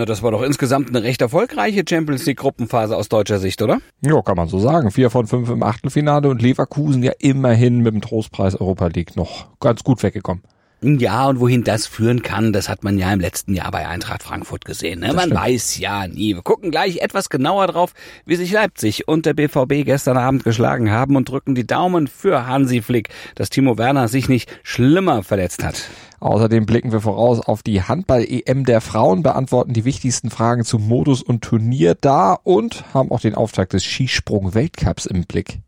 Na, das war doch insgesamt eine recht erfolgreiche Champions League Gruppenphase aus deutscher Sicht, oder? Ja, kann man so sagen. Vier von fünf im Achtelfinale und Leverkusen ja immerhin mit dem Trostpreis Europa League noch ganz gut weggekommen. Ja, und wohin das führen kann, das hat man ja im letzten Jahr bei Eintracht Frankfurt gesehen. Ne? Man stimmt. weiß ja nie. Wir gucken gleich etwas genauer drauf, wie sich Leipzig und der BVB gestern Abend geschlagen haben und drücken die Daumen für Hansi Flick, dass Timo Werner sich nicht schlimmer verletzt hat. Außerdem blicken wir voraus auf die Handball-EM der Frauen, beantworten die wichtigsten Fragen zum Modus und Turnier da und haben auch den Auftakt des Skisprung-Weltcups im Blick.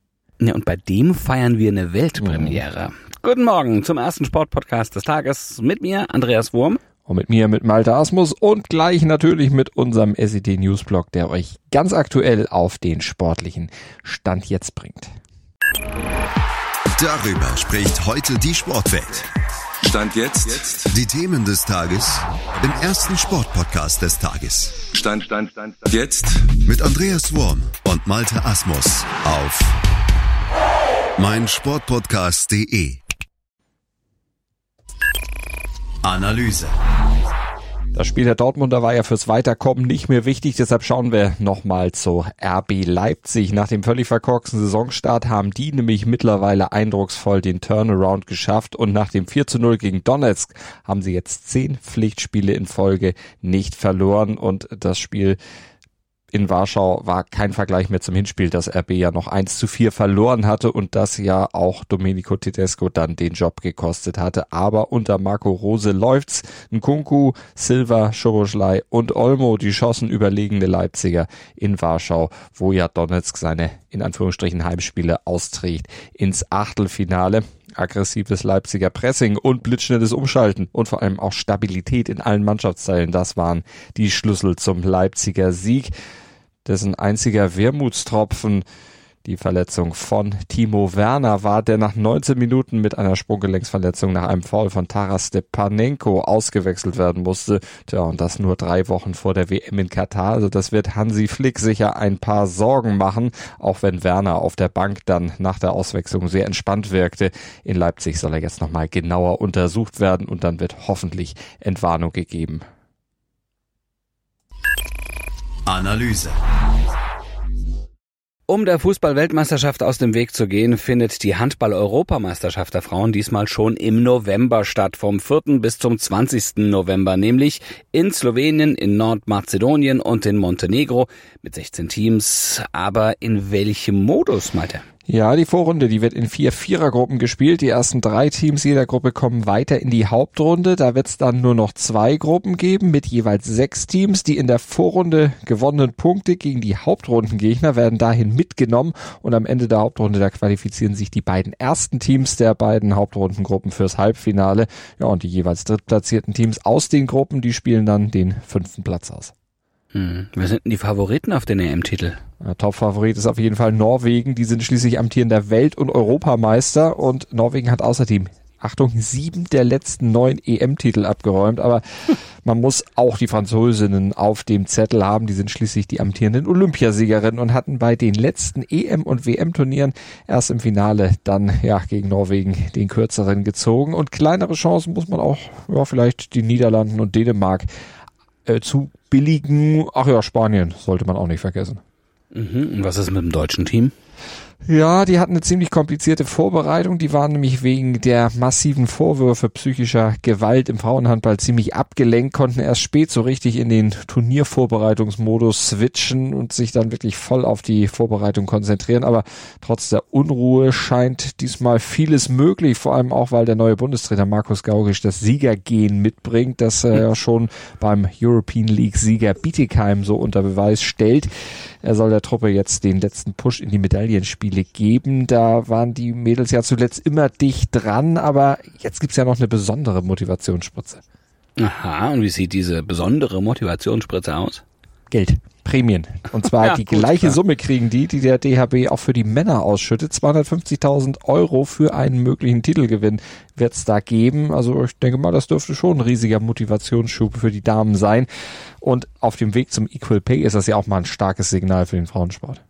Ja, und bei dem feiern wir eine Weltpremiere. Mhm. Guten Morgen zum ersten Sportpodcast des Tages mit mir, Andreas Wurm. Und mit mir, mit Malte Asmus und gleich natürlich mit unserem SED Newsblog, der euch ganz aktuell auf den sportlichen Stand jetzt bringt. Darüber spricht heute die Sportwelt. Stand jetzt. jetzt. Die Themen des Tages im ersten Sportpodcast des Tages. Stand, Stand, Stand, Stand. Jetzt. Mit Andreas Wurm und Malte Asmus auf meinsportpodcast.de. Analyse. Das Spiel der Dortmunder war ja fürs Weiterkommen nicht mehr wichtig, deshalb schauen wir nochmal zu RB Leipzig. Nach dem völlig verkorksten Saisonstart haben die nämlich mittlerweile eindrucksvoll den Turnaround geschafft und nach dem 4 zu 0 gegen Donetsk haben sie jetzt zehn Pflichtspiele in Folge nicht verloren und das Spiel in Warschau war kein Vergleich mehr zum Hinspiel, dass RB ja noch 1 zu 4 verloren hatte und das ja auch Domenico Tedesco dann den Job gekostet hatte. Aber unter Marco Rose läuft's. Nkunku, Silva, Schoroschlei und Olmo, die schossen überlegene Leipziger in Warschau, wo ja Donetsk seine in Anführungsstrichen Heimspiele austrägt, ins Achtelfinale aggressives Leipziger Pressing und blitzschnelles Umschalten und vor allem auch Stabilität in allen Mannschaftsteilen. Das waren die Schlüssel zum Leipziger Sieg dessen einziger Wermutstropfen die Verletzung von Timo Werner war, der nach 19 Minuten mit einer Sprunggelenksverletzung nach einem Foul von Taras Stepanenko ausgewechselt werden musste. Tja, und das nur drei Wochen vor der WM in Katar. Also das wird Hansi Flick sicher ein paar Sorgen machen, auch wenn Werner auf der Bank dann nach der Auswechslung sehr entspannt wirkte. In Leipzig soll er jetzt nochmal genauer untersucht werden und dann wird hoffentlich Entwarnung gegeben. Analyse. Um der Fußball-Weltmeisterschaft aus dem Weg zu gehen, findet die Handball-Europameisterschaft der Frauen diesmal schon im November statt, vom 4. bis zum 20. November, nämlich in Slowenien, in Nordmazedonien und in Montenegro mit 16 Teams. Aber in welchem Modus, Malte? Ja, die Vorrunde, die wird in vier Vierergruppen gespielt. Die ersten drei Teams jeder Gruppe kommen weiter in die Hauptrunde. Da wird es dann nur noch zwei Gruppen geben mit jeweils sechs Teams. Die in der Vorrunde gewonnenen Punkte gegen die Hauptrundengegner werden dahin mitgenommen und am Ende der Hauptrunde da qualifizieren sich die beiden ersten Teams der beiden Hauptrundengruppen fürs Halbfinale. Ja, und die jeweils drittplatzierten Teams aus den Gruppen, die spielen dann den fünften Platz aus. Hm. Wer sind denn die Favoriten auf den EM-Titel? Top-Favorit ist auf jeden Fall Norwegen. Die sind schließlich amtierender Welt- und Europameister und Norwegen hat außerdem Achtung, sieben der letzten neun EM-Titel abgeräumt, aber man muss auch die Französinnen auf dem Zettel haben. Die sind schließlich die amtierenden Olympiasiegerinnen und hatten bei den letzten EM- und WM-Turnieren erst im Finale dann ja gegen Norwegen den kürzeren gezogen und kleinere Chancen muss man auch ja vielleicht die Niederlanden und Dänemark äh, zu billigen, ach ja, Spanien sollte man auch nicht vergessen. Mhm. Und was ist mit dem deutschen Team? Ja, die hatten eine ziemlich komplizierte Vorbereitung. Die waren nämlich wegen der massiven Vorwürfe psychischer Gewalt im Frauenhandball ziemlich abgelenkt, konnten erst spät so richtig in den Turniervorbereitungsmodus switchen und sich dann wirklich voll auf die Vorbereitung konzentrieren. Aber trotz der Unruhe scheint diesmal vieles möglich, vor allem auch, weil der neue Bundestrainer Markus Gaugisch das Siegergehen mitbringt, das er ja schon beim European League Sieger Bietigheim so unter Beweis stellt. Er soll der Truppe jetzt den letzten Push in die Medaillenspiele geben. Da waren die Mädels ja zuletzt immer dicht dran, aber jetzt gibt's ja noch eine besondere Motivationsspritze. Aha, und wie sieht diese besondere Motivationsspritze aus? Geld. Prämien. Und zwar ja, die gut, gleiche klar. Summe kriegen die, die der DHB auch für die Männer ausschüttet. 250.000 Euro für einen möglichen Titelgewinn wird es da geben. Also ich denke mal, das dürfte schon ein riesiger Motivationsschub für die Damen sein. Und auf dem Weg zum Equal Pay ist das ja auch mal ein starkes Signal für den Frauensport.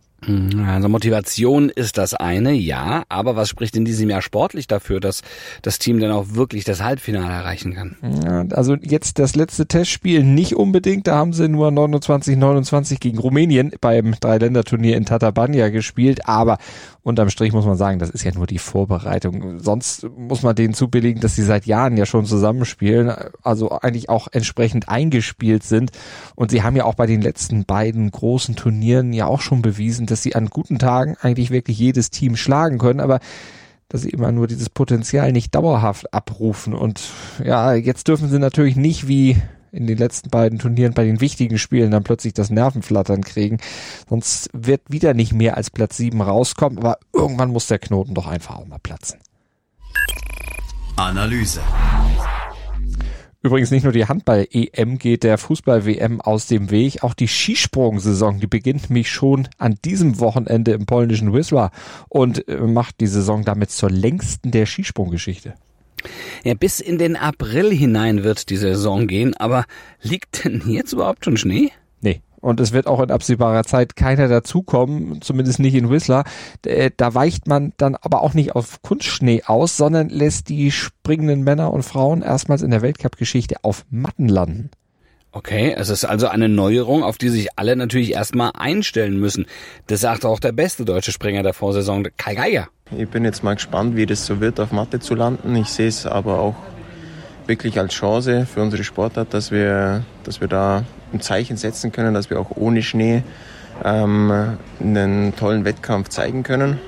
Also Motivation ist das eine, ja, aber was spricht in diesem Jahr sportlich dafür, dass das Team dann auch wirklich das Halbfinale erreichen kann? Ja, also jetzt das letzte Testspiel nicht unbedingt, da haben sie nur 29-29 gegen Rumänien beim Dreiländerturnier in Tatabanya gespielt, aber unterm Strich muss man sagen, das ist ja nur die Vorbereitung. Sonst muss man denen zubilligen, dass sie seit Jahren ja schon zusammenspielen, also eigentlich auch entsprechend eingespielt sind und sie haben ja auch bei den letzten beiden großen Turnieren ja auch schon bewiesen, dass sie an guten Tagen eigentlich wirklich jedes Team schlagen können, aber dass sie immer nur dieses Potenzial nicht dauerhaft abrufen. Und ja, jetzt dürfen sie natürlich nicht wie in den letzten beiden Turnieren bei den wichtigen Spielen dann plötzlich das Nervenflattern kriegen. Sonst wird wieder nicht mehr als Platz 7 rauskommen, aber irgendwann muss der Knoten doch einfach auch mal platzen. Analyse. Übrigens nicht nur die Handball-EM geht der Fußball-WM aus dem Weg, auch die Skisprung-Saison, die beginnt mich schon an diesem Wochenende im polnischen Wisła und äh, macht die Saison damit zur längsten der Skisprunggeschichte. Ja, bis in den April hinein wird die Saison gehen, aber liegt denn jetzt überhaupt schon Schnee? Und es wird auch in absehbarer Zeit keiner dazukommen, zumindest nicht in Whistler. Äh, da weicht man dann aber auch nicht auf Kunstschnee aus, sondern lässt die springenden Männer und Frauen erstmals in der Weltcup-Geschichte auf Matten landen. Okay, es ist also eine Neuerung, auf die sich alle natürlich erstmal einstellen müssen. Das sagt auch der beste deutsche Springer der Vorsaison, Kai Geiger. Ich bin jetzt mal gespannt, wie das so wird, auf Matte zu landen. Ich sehe es aber auch wirklich als Chance für unsere Sportart, dass wir, dass wir da ein Zeichen setzen können, dass wir auch ohne Schnee ähm, einen tollen Wettkampf zeigen können.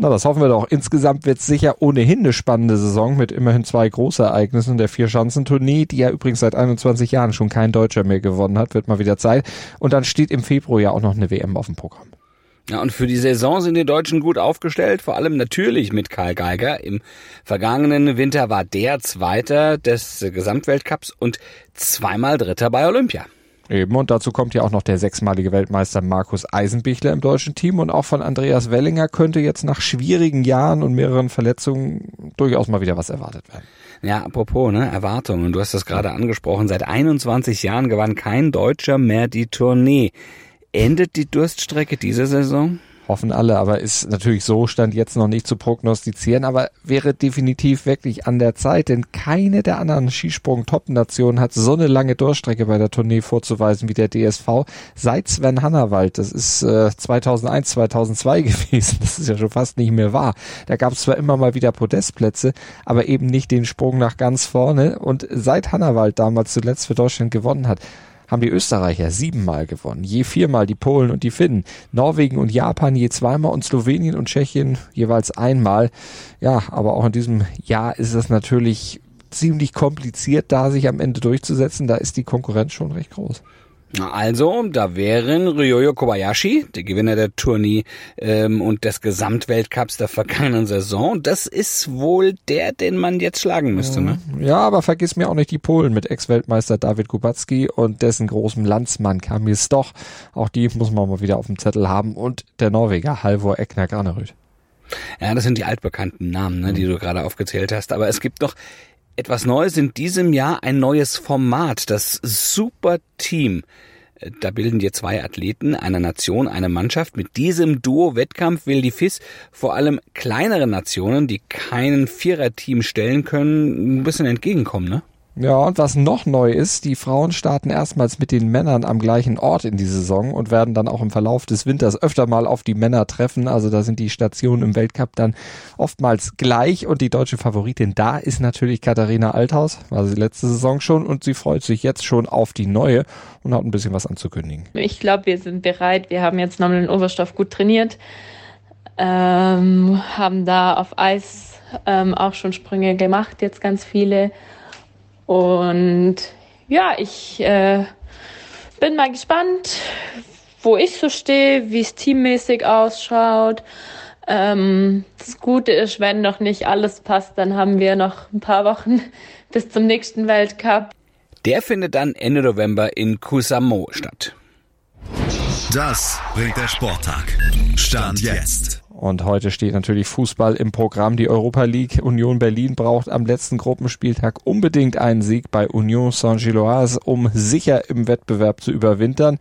Na, das hoffen wir doch. Insgesamt wird es sicher ohnehin eine spannende Saison mit immerhin zwei Großereignissen. Der Vier-Schanzentournee, die ja übrigens seit 21 Jahren schon kein Deutscher mehr gewonnen hat, wird mal wieder Zeit. Und dann steht im Februar ja auch noch eine WM auf dem Programm. Ja, und für die Saison sind die Deutschen gut aufgestellt, vor allem natürlich mit Karl Geiger. Im vergangenen Winter war der Zweiter des Gesamtweltcups und zweimal Dritter bei Olympia. Eben, und dazu kommt ja auch noch der sechsmalige Weltmeister Markus Eisenbichler im deutschen Team und auch von Andreas Wellinger könnte jetzt nach schwierigen Jahren und mehreren Verletzungen durchaus mal wieder was erwartet werden. Ja, apropos, ne, Erwartungen. Du hast das gerade angesprochen. Seit 21 Jahren gewann kein Deutscher mehr die Tournee. Endet die Durststrecke diese Saison? Hoffen alle, aber ist natürlich so, stand jetzt noch nicht zu prognostizieren, aber wäre definitiv wirklich an der Zeit, denn keine der anderen Skisprung-Top-Nationen hat so eine lange Durststrecke bei der Tournee vorzuweisen wie der DSV seit Sven Hannawald. Das ist äh, 2001, 2002 gewesen. Das ist ja schon fast nicht mehr wahr. Da gab es zwar immer mal wieder Podestplätze, aber eben nicht den Sprung nach ganz vorne. Und seit Hannawald damals zuletzt für Deutschland gewonnen hat, haben die Österreicher siebenmal gewonnen, je viermal die Polen und die Finnen, Norwegen und Japan je zweimal und Slowenien und Tschechien jeweils einmal. Ja, aber auch in diesem Jahr ist es natürlich ziemlich kompliziert, da sich am Ende durchzusetzen. Da ist die Konkurrenz schon recht groß. Also, da wären Ryoyo Kobayashi, der Gewinner der Tournee ähm, und des Gesamtweltcups der vergangenen Saison. Das ist wohl der, den man jetzt schlagen müsste, ne? Ja, aber vergiss mir auch nicht die Polen mit Ex-Weltmeister David Kubacki und dessen großem Landsmann Kamil Stoch. Auch die muss man mal wieder auf dem Zettel haben. Und der Norweger Halvor Egner Granerüth. Ja, das sind die altbekannten Namen, ne, die du gerade aufgezählt hast. Aber es gibt noch etwas Neues in diesem Jahr, ein neues Format, das Super Team. Da bilden dir zwei Athleten einer Nation eine Mannschaft. Mit diesem Duo-Wettkampf will die FIS vor allem kleinere Nationen, die keinen Viererteam stellen können, ein bisschen entgegenkommen, ne? Ja, und was noch neu ist, die Frauen starten erstmals mit den Männern am gleichen Ort in die Saison und werden dann auch im Verlauf des Winters öfter mal auf die Männer treffen. Also da sind die Stationen im Weltcup dann oftmals gleich und die deutsche Favoritin da ist natürlich Katharina Althaus, war sie letzte Saison schon und sie freut sich jetzt schon auf die neue und hat ein bisschen was anzukündigen. Ich glaube, wir sind bereit. Wir haben jetzt nochmal den Oberstoff gut trainiert, ähm, haben da auf Eis ähm, auch schon Sprünge gemacht, jetzt ganz viele und ja, ich äh, bin mal gespannt, wo ich so stehe, wie es teammäßig ausschaut. Ähm, das Gute ist, wenn noch nicht alles passt, dann haben wir noch ein paar Wochen bis zum nächsten Weltcup. Der findet dann Ende November in Kusamo statt. Das bringt der Sporttag. Stand jetzt. Und heute steht natürlich Fußball im Programm. Die Europa League Union Berlin braucht am letzten Gruppenspieltag unbedingt einen Sieg bei Union Saint-Gilloise, um sicher im Wettbewerb zu überwintern.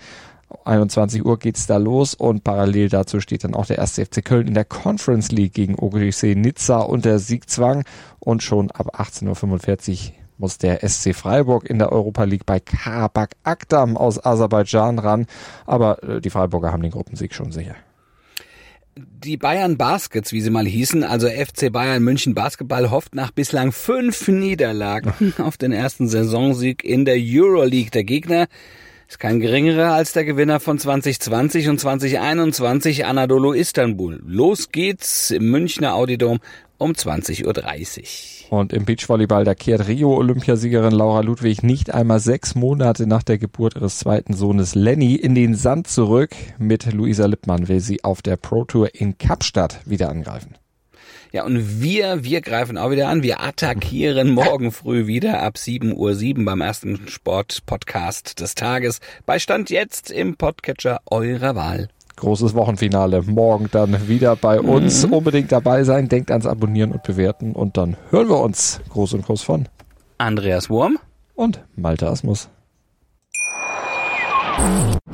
21 Uhr geht's da los und parallel dazu steht dann auch der erste FC Köln in der Conference League gegen OGC Nizza unter Siegzwang und schon ab 18.45 Uhr muss der SC Freiburg in der Europa League bei Karabakh Akdam aus Aserbaidschan ran. Aber äh, die Freiburger haben den Gruppensieg schon sicher. Die Bayern Baskets, wie sie mal hießen, also FC Bayern München Basketball, hofft nach bislang fünf Niederlagen auf den ersten Saisonsieg in der Euroleague. Der Gegner ist kein geringerer als der Gewinner von 2020 und 2021, Anadolu Istanbul. Los geht's im Münchner Audidom um 20.30 Uhr. Und im Beachvolleyball, da kehrt Rio-Olympiasiegerin Laura Ludwig nicht einmal sechs Monate nach der Geburt ihres zweiten Sohnes Lenny in den Sand zurück. Mit Luisa Lippmann will sie auf der Pro Tour in Kapstadt wieder angreifen. Ja, und wir, wir greifen auch wieder an. Wir attackieren morgen früh wieder ab 7.07 Uhr beim ersten Sport-Podcast des Tages. Bei Stand jetzt im Podcatcher eurer Wahl. Großes Wochenfinale. Morgen dann wieder bei uns. Mhm. Unbedingt dabei sein. Denkt ans Abonnieren und Bewerten. Und dann hören wir uns. Groß und groß von Andreas Wurm und Malte Asmus.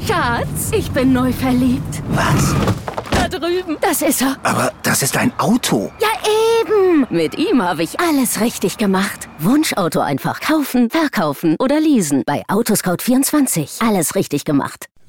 Schatz, ich bin neu verliebt. Was? Da drüben. Das ist er. Aber das ist ein Auto. Ja, eben. Mit ihm habe ich alles richtig gemacht. Wunschauto einfach kaufen, verkaufen oder leasen. Bei Autoscout24. Alles richtig gemacht.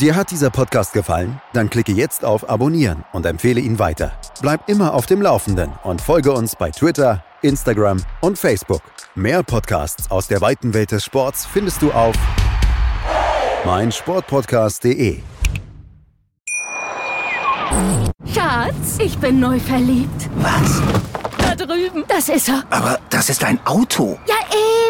Dir hat dieser Podcast gefallen? Dann klicke jetzt auf Abonnieren und empfehle ihn weiter. Bleib immer auf dem Laufenden und folge uns bei Twitter, Instagram und Facebook. Mehr Podcasts aus der weiten Welt des Sports findest du auf meinsportpodcast.de. Schatz, ich bin neu verliebt. Was? Da drüben. Das ist er. Aber das ist ein Auto. Ja,